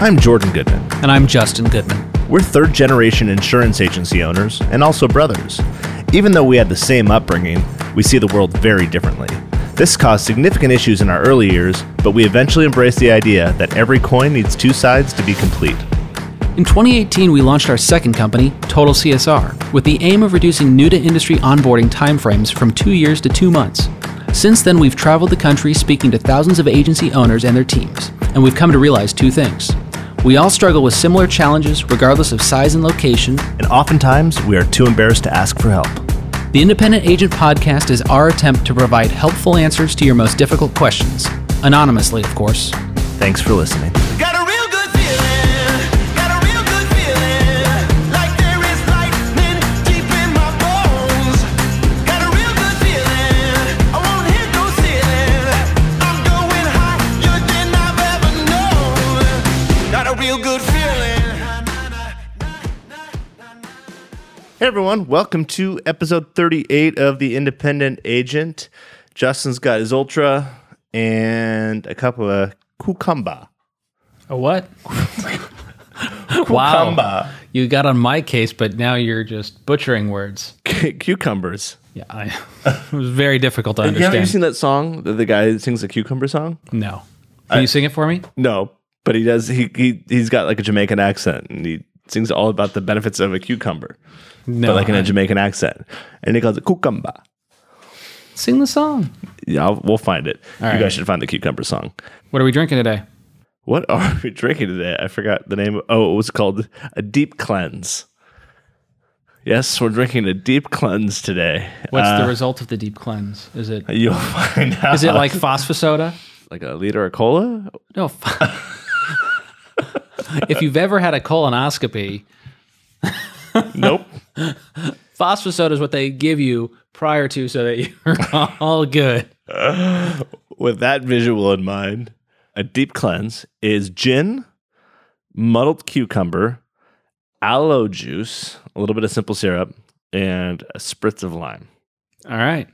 I'm Jordan Goodman. And I'm Justin Goodman. We're third generation insurance agency owners and also brothers. Even though we had the same upbringing, we see the world very differently. This caused significant issues in our early years, but we eventually embraced the idea that every coin needs two sides to be complete. In 2018, we launched our second company, Total CSR, with the aim of reducing new to industry onboarding timeframes from two years to two months. Since then, we've traveled the country speaking to thousands of agency owners and their teams, and we've come to realize two things. We all struggle with similar challenges, regardless of size and location, And oftentimes, we are too embarrassed to ask for help. The Independent Agent Podcast is our attempt to provide helpful answers to your most difficult questions. Anonymously, of course. Thanks for listening. Hey everyone, welcome to episode 38 of The Independent Agent. Justin's got his Ultra and a couple of cucumber. A what? Cucumber. You got on my case, but now you're just butchering words. cucumbers. Yeah, I, it was very difficult to understand. Have you seen that song? The, the guy that sings the cucumber song? no. Can you sing it for me? No, but he does. He, he he's got like a Jamaican accent, and he sings all about the benefits of a cucumber, No. but like in a Jamaican accent, and he calls it cucumber. sing the song. Yeah, I'll, we'll find it. you right. guys should find the cucumber song. What are we drinking today? What are we drinking today? I forgot the name. Oh, it was called a deep cleanse. Yes, we're drinking a deep cleanse today. What's Uh, the result of the deep cleanse? Is it You'll find out. is it like phosphosoda? like a liter of cola? No. if you've ever had a colonoscopy, Nope. phosphosoda is what they give you prior to so that you're all good. With that visual in mind, a deep cleanse is gin, muddled cucumber, aloe juice, a little bit of simple syrup, and a spritz of lime. All right.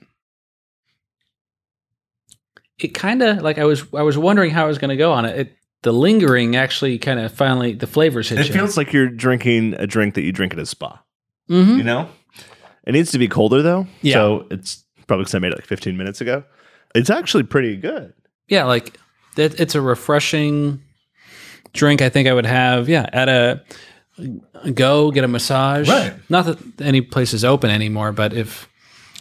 It kind of like I was I was wondering how I was going to go on it. it. The lingering actually kind of finally the flavors hit It you. feels like you're drinking a drink that you drink at a spa. Mhm. You know? It needs to be colder though. Yeah. So it's probably because I made it like 15 minutes ago. It's actually pretty good. Yeah, like it, it's a refreshing drink. I think I would have. Yeah, at a go get a massage. Right. Not that any place is open anymore, but if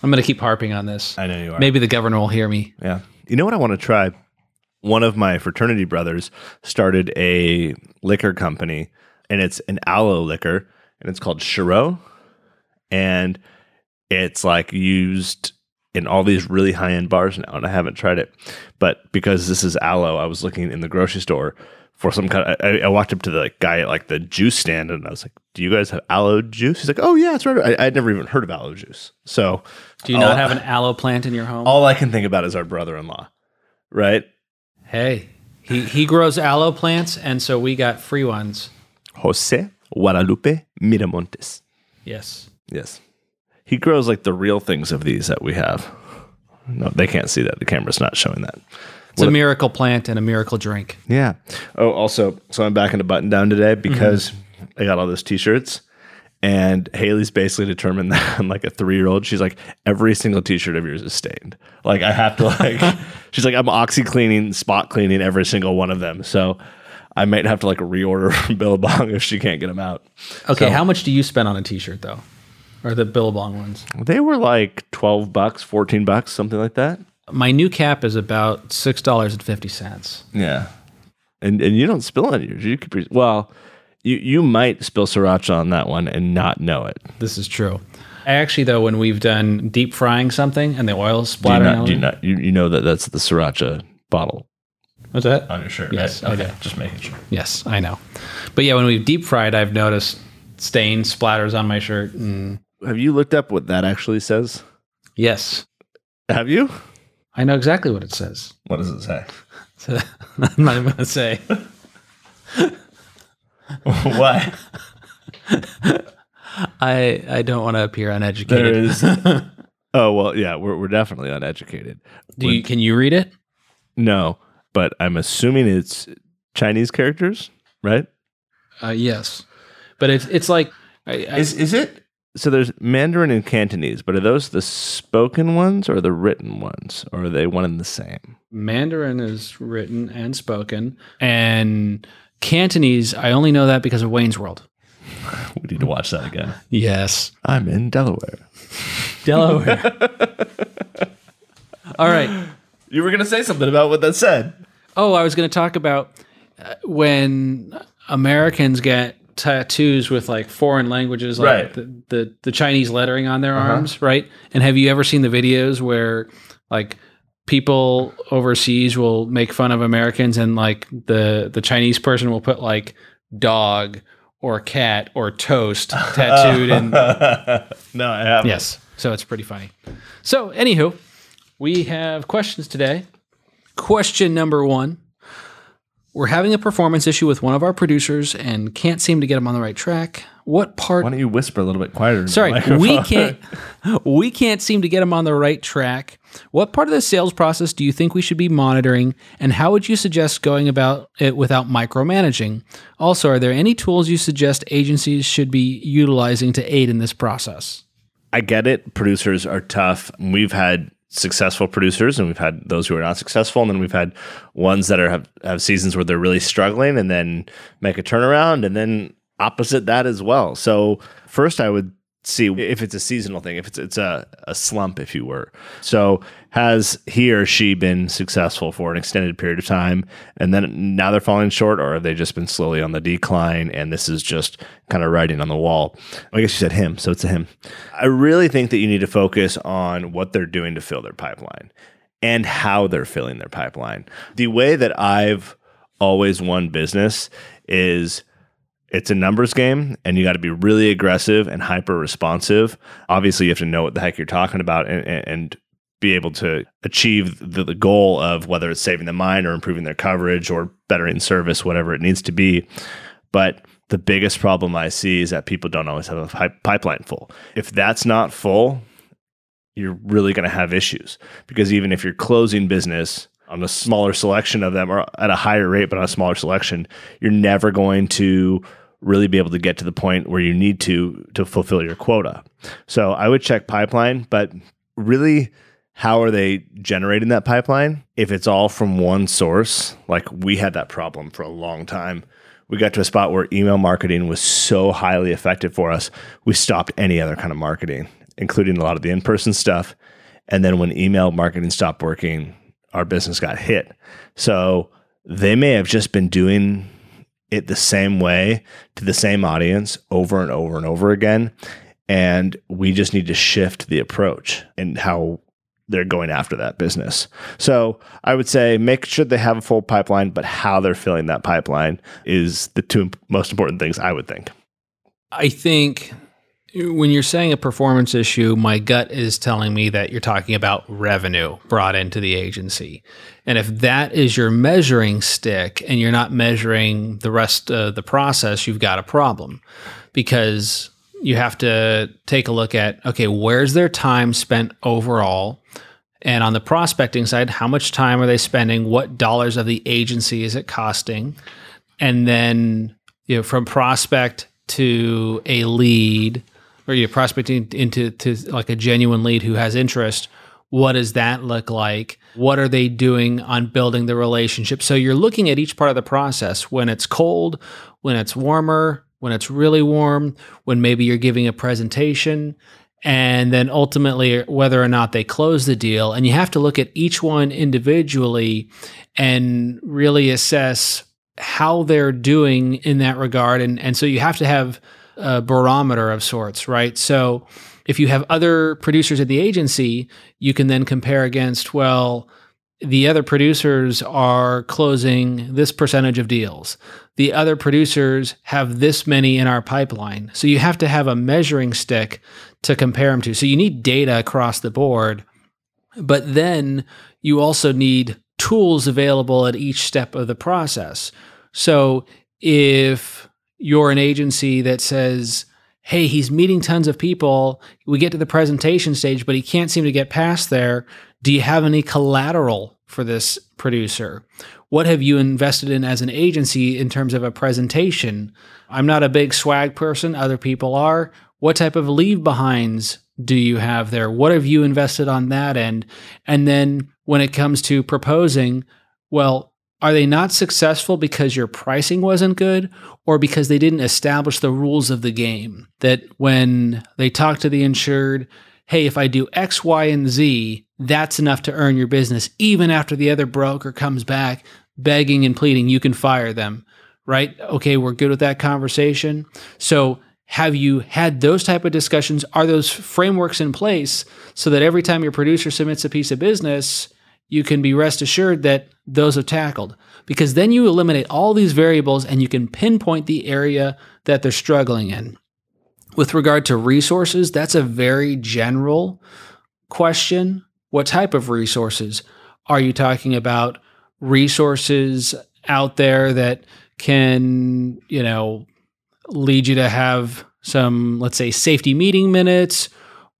I'm going to keep harping on this, I know you are. maybe the governor will hear me. Yeah. You know what I want to try? One of my fraternity brothers started a liquor company and it's an aloe liquor and it's called Chareau. And it's like used in all these really high end bars now. And I haven't tried it. But because this is aloe, I was looking in the grocery store for some kind of, I, I walked up to the guy at like the juice stand and I was like, do you guys have aloe juice? He's like, oh yeah, it's right. I, I'd never even heard of aloe juice. So Do you not have an aloe plant in your home? all I can think about is our brother in law, right? Hey, he he grows aloe plants, and so we got free ones. Jose Guadalupe Miramontes. Yes. Yes. He grows like the real things of these that we have. No, they can't see that. The camera's not showing that. It's a miracle plant and a miracle drink. Yeah. Oh, also, so I'm back in a button down today because mm-hmm. I got all those t shirts. And Haley's basically determined that I'm like a three year old. She's like, every single t shirt of yours is stained. Like, I have to, like, she's like, I'm oxy cleaning, spot cleaning every single one of them. So I might have to, like, reorder from Billabong if she can't get them out. Okay, So- how much do you spend on a T-shirt though, or the Billabong ones? They were like 12 bucks, 14 bucks, something like that. My new cap is about six dollars and fifty cents. Yeah. And and you don't spill on yours. You could well, you you might spill sriracha on that one and not know it. This is true. I actually, though, when we've done deep frying something and the oil Do you splattering, not, do you not you, you know that that's the sriracha bottle what's that? on your shirt, Yes, right? I Okay, just making sure. Yes, I know. But yeah, when we've deep fried, I've noticed stains, splatters on my shirt. And Have you looked up what that actually says? yes, Have you? I know exactly what it says. What does it say? I'm not even going to say. what? I I don't want to appear uneducated. There is. oh well, yeah, we're we're definitely uneducated. Do you, can you read it? No, but I'm assuming it's Chinese characters. right? Uh, yes, but it's it's like I, I, Is is it? So there's Mandarin and Cantonese, but are those the spoken ones or the written ones, or are they one and the same? Mandarin is written and spoken, and Cantonese. I only know that because of Wayne's World. We need to watch that again. Yes, I'm in Delaware. Delaware. All right. You were gonna say something about what that said. Oh, I was going to talk about uh, when Americans get tattoos with like foreign languages, like Right. the, the the Chinese lettering on their arms, right? And have you ever seen the videos where like people overseas will make fun of Americans and like the the Chinese person will put like dog or cat or toast tattooed and no, I haven't. Yes. So it's pretty funny. So, anywho, we have questions today. Question number one We're having a performance issue with one of our producers and can't seem to get him on the right track. What part? Why don't you whisper a little bit quieter? Sorry, we can't. We can't seem to get him on the right track. What part of the sales process do you think we should be monitoring, and how would you suggest going about it without micromanaging? Also, are there any tools you suggest agencies should be utilizing to aid in this process? I get it. Producers are tough. We've had successful producers and we've had those who are not successful. And then we've had ones that are have, have seasons where they're really struggling and then make a turnaround and then opposite that as well. So first I would see if it's a seasonal thing, if it's it's a, a slump, if you were. So has he or she been successful for an extended period of time and then now they're falling short or have they just been slowly on the decline and this is just kind of writing on the wall? I guess you said him, so it's a him. I really think that you need to focus on what they're doing to fill their pipeline and how they're filling their pipeline. The way that I've always won business is it's a numbers game and you got to be really aggressive and hyper responsive. Obviously, you have to know what the heck you're talking about and, and, be able to achieve the, the goal of whether it's saving the mind or improving their coverage or bettering service, whatever it needs to be. But the biggest problem I see is that people don't always have a pi- pipeline full. If that's not full, you're really going to have issues because even if you're closing business on a smaller selection of them or at a higher rate but on a smaller selection you're never going to really be able to get to the point where you need to to fulfill your quota. So i would check pipeline but really how are they generating that pipeline? If it's all from one source like we had that problem for a long time. We got to a spot where email marketing was so highly effective for us we stopped any other kind of marketing including a lot of the in-person stuff. And then when email marketing stopped working our business got hit. So they may have just been doing it the same way to the same audience over and over and over again and we just need to shift the approach and how they're going after that business. So I would say make sure they have a full pipeline, but how they're filling that pipeline is the two most important things I would think. I think when you're saying a performance issue, my gut is telling me that you're talking about revenue brought into the agency. And if that is your measuring stick and you're not measuring the rest of the process, you've got a problem because you have to take a look at okay, where's their time spent overall? And on the prospecting side, how much time are they spending? What dollars of the agency is it costing? And then, you know, from prospect to a lead, or you're prospecting into to like a genuine lead who has interest. What does that look like? What are they doing on building the relationship? So you're looking at each part of the process when it's cold, when it's warmer, when it's really warm, when maybe you're giving a presentation, and then ultimately whether or not they close the deal. And you have to look at each one individually and really assess how they're doing in that regard. And, and so you have to have a barometer of sorts, right? So if you have other producers at the agency, you can then compare against, well, the other producers are closing this percentage of deals. The other producers have this many in our pipeline. So you have to have a measuring stick to compare them to. So you need data across the board, but then you also need tools available at each step of the process. So if you're an agency that says, hey, he's meeting tons of people, we get to the presentation stage, but he can't seem to get past there. Do you have any collateral for this producer? What have you invested in as an agency in terms of a presentation? I'm not a big swag person, other people are. What type of leave behinds do you have there? What have you invested on that end? And then when it comes to proposing, well, are they not successful because your pricing wasn't good or because they didn't establish the rules of the game? That when they talk to the insured, hey, if I do X, Y, and Z, that's enough to earn your business, even after the other broker comes back begging and pleading, you can fire them, right? Okay, we're good with that conversation. So, have you had those type of discussions? Are those frameworks in place so that every time your producer submits a piece of business, you can be rest assured that those are tackled? Because then you eliminate all these variables and you can pinpoint the area that they're struggling in. With regard to resources, that's a very general question. What type of resources? Are you talking about resources out there that can, you know, lead you to have some, let's say, safety meeting minutes?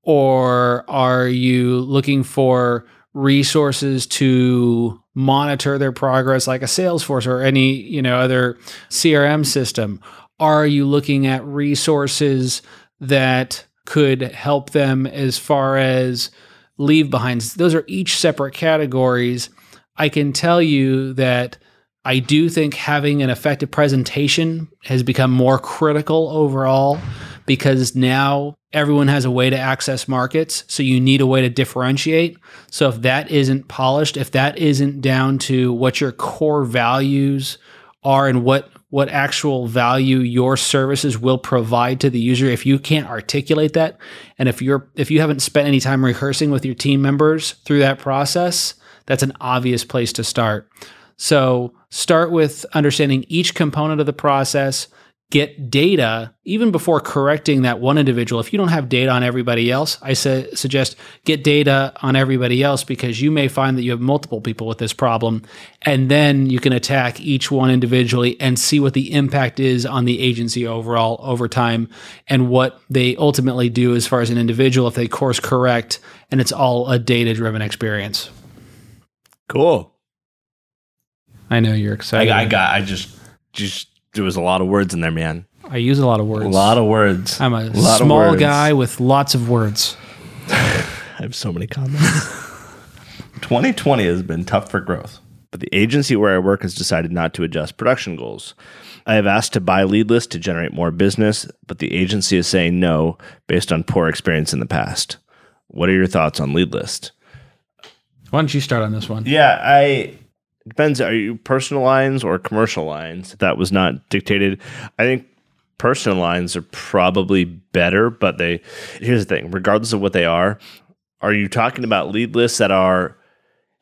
Or are you looking for resources to monitor their progress like a Salesforce or any, you know, other CRM system? Are you looking at resources that could help them as far as leave behinds? Those are each separate categories. I can tell you that I do think having an effective presentation has become more critical overall because now everyone has a way to access markets. So you need a way to differentiate. So if that isn't polished, if that isn't down to what your core values are and what what actual value your services will provide to the user if you can't articulate that and if you're if you haven't spent any time rehearsing with your team members through that process that's an obvious place to start so start with understanding each component of the process get data even before correcting that one individual if you don't have data on everybody else i say, suggest get data on everybody else because you may find that you have multiple people with this problem and then you can attack each one individually and see what the impact is on the agency overall over time and what they ultimately do as far as an individual if they course correct and it's all a data driven experience Cool. i know you're I, excited I got. I just just there was a lot of words in there, man. I use a lot of words A lot of words. i'm a, lot small guy with lots of words I have so many comments. 2020 has been tough for growth, but the agency where I work has decided not to adjust production goals. I have asked to buy lead list to generate more business, but the agency is saying no based on poor experience in the past. What are your thoughts on lead list? why don't you start on this one Yeah, I depends. Are you personal lines or commercial lines? That was not dictated. I think personal lines are probably better, but they here's the thing, regardless of what they are, are you talking about lead lists that are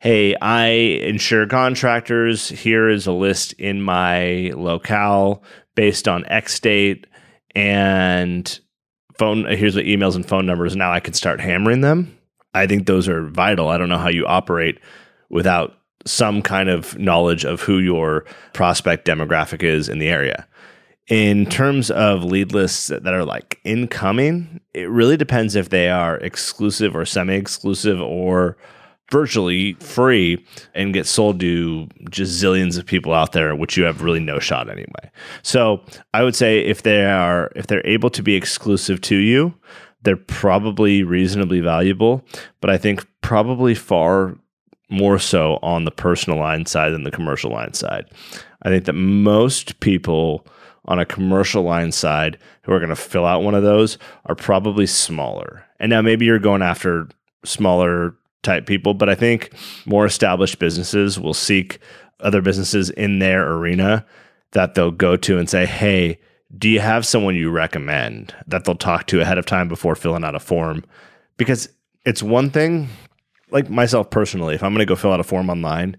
hey, I insure contractors, here is a list in my locale based on X date and phone here's the emails and phone numbers now I can start hammering them. I think those are vital. I don't know how you operate without some kind of knowledge of who your prospect demographic is in the area. In terms of lead lists that are like incoming, it really depends if they are exclusive or semi exclusive or virtually free and get sold to just zillions of people out there which you have really no shot anyway so i would say if they are if they're able to be exclusive to you they're probably reasonably valuable but i think probably far more so on the personal line side than the commercial line side i think that most people on a commercial line side who are going to fill out one of those are probably smaller and now maybe you're going after smaller type people, but I think more established businesses will seek other businesses in their arena that they'll go to and say, Hey, do you have someone you recommend that they'll talk to ahead of time before filling out a form? Because it's one thing, like myself personally, if I'm going to go fill out a form online,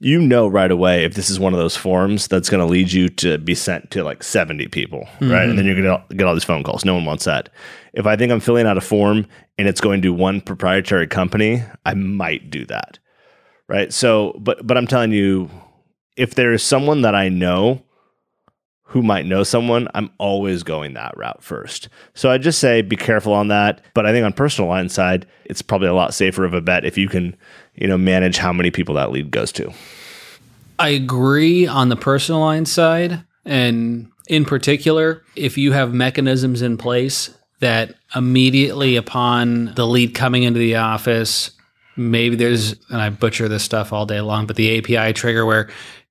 you know right away if this is one of those forms that's going to lead you to be sent to like 70 people, right? And then mm-hmm. you're going to get all these phone calls. No one wants that. If I think I'm filling out a form and it's going to one proprietary company, I might do that, right? So, but but I'm telling you, if there is someone that I know who might know someone, I'm always going that route first. So I just say be careful on that. But I think on personal line side, it's probably a lot safer of a bet if you can, you know, manage how many people that lead goes to. I agree on the personal line side. And in particular, if you have mechanisms in place that immediately upon the lead coming into the office, maybe there's, and I butcher this stuff all day long, but the API trigger where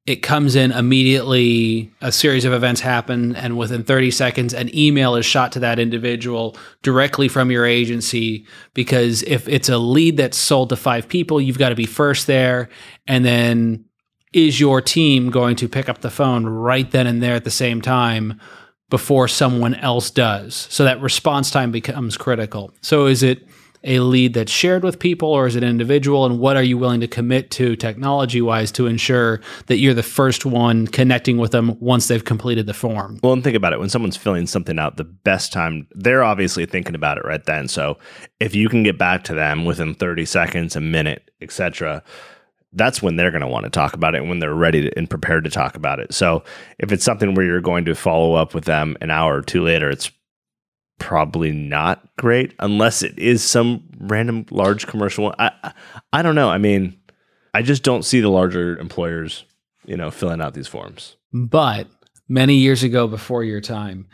it comes in immediately, a series of events happen, and within 30 seconds, an email is shot to that individual directly from your agency. Because if it's a lead that's sold to five people, you've got to be first there. And then is your team going to pick up the phone right then and there at the same time before someone else does? So that response time becomes critical. So is it a lead that's shared with people or is it an individual? And what are you willing to commit to technology wise to ensure that you're the first one connecting with them once they've completed the form? Well, and think about it. When someone's filling something out, the best time, they're obviously thinking about it right then. So if you can get back to them within 30 seconds, a minute, etc., that's when they're going to want to talk about it and when they're ready to, and prepared to talk about it. So if it's something where you're going to follow up with them an hour or two later, it's probably not great unless it is some random large commercial one. I I- I don't know. I mean, I just don't see the larger employers, you know, filling out these forms. But many years ago, before your time,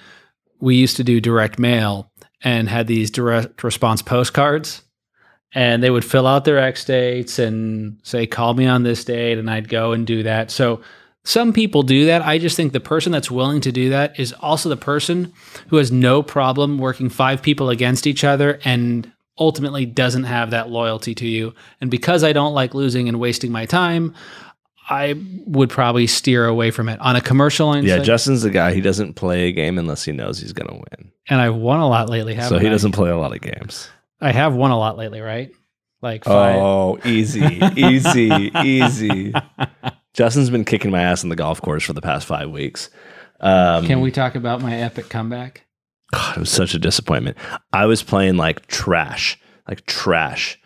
we used to do direct mail and had these direct response postcards. And they would fill out their X dates and say, call me on this date. And I'd go and do that. So some people do that. I just think the person that's willing to do that is also the person who has no problem working five people against each other and ultimately doesn't have that loyalty to you. And because I don't like losing and wasting my time, I would probably steer away from it on a commercial line. Yeah, Justin's the guy. He doesn't play a game unless he knows he's going to win. and I've won a lot lately. Haven't So he I? doesn't play a lot of games. I have won a lot lately, right? Like five. Oh, easy, easy, easy. Justin's been kicking my ass on the golf course for the past five weeks. Um, Can we talk about my epic comeback? God, it was such a disappointment. I was playing like trash, like trash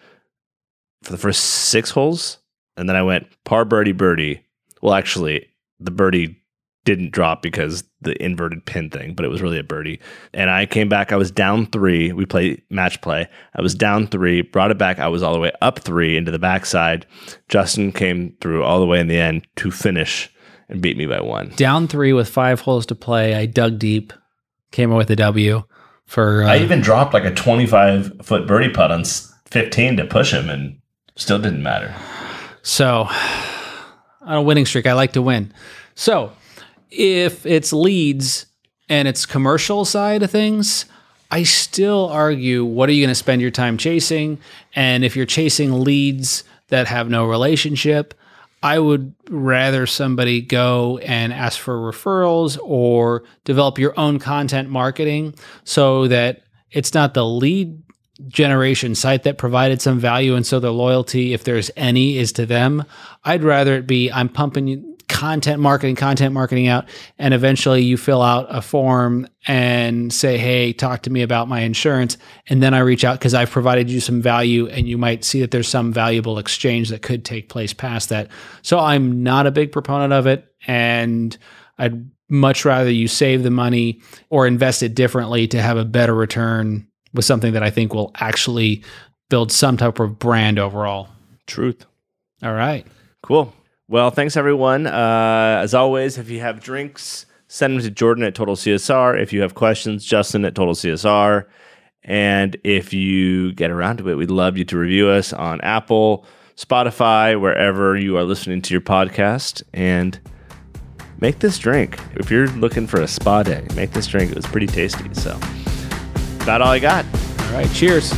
for the first six holes. And then I went par birdie birdie. Well, actually, the birdie didn't drop because the inverted pin thing, but it was really a birdie. And I came back. I was down three. We play match play. I was down three, brought it back. I was all the way up three into the backside. Justin came through all the way in the end to finish and beat me by one. Down three with five holes to play. I dug deep, came away with a W for. Uh, I even dropped like a 25 foot birdie putt on 15 to push him and still didn't matter. So, on a winning streak, I like to win. So, if it's leads and it's commercial side of things, I still argue what are you going to spend your time chasing? And if you're chasing leads that have no relationship, I would rather somebody go and ask for referrals or develop your own content marketing so that it's not the lead generation site that provided some value and so the loyalty if there's any is to them i'd rather it be i'm pumping you content marketing content marketing out and eventually you fill out a form and say hey talk to me about my insurance and then i reach out because i've provided you some value and you might see that there's some valuable exchange that could take place past that so i'm not a big proponent of it and i'd much rather you save the money or invest it differently to have a better return with something that I think will actually build some type of brand overall. Truth. All right. Cool. Well, thanks everyone. Uh, as always, if you have drinks, send them to Jordan at Total CSR. If you have questions, Justin at Total CSR. And if you get around to it, we'd love you to review us on Apple, Spotify, wherever you are listening to your podcast. And make this drink. If you're looking for a spa day, make this drink. It was pretty tasty. So, about all I got. All right. Cheers.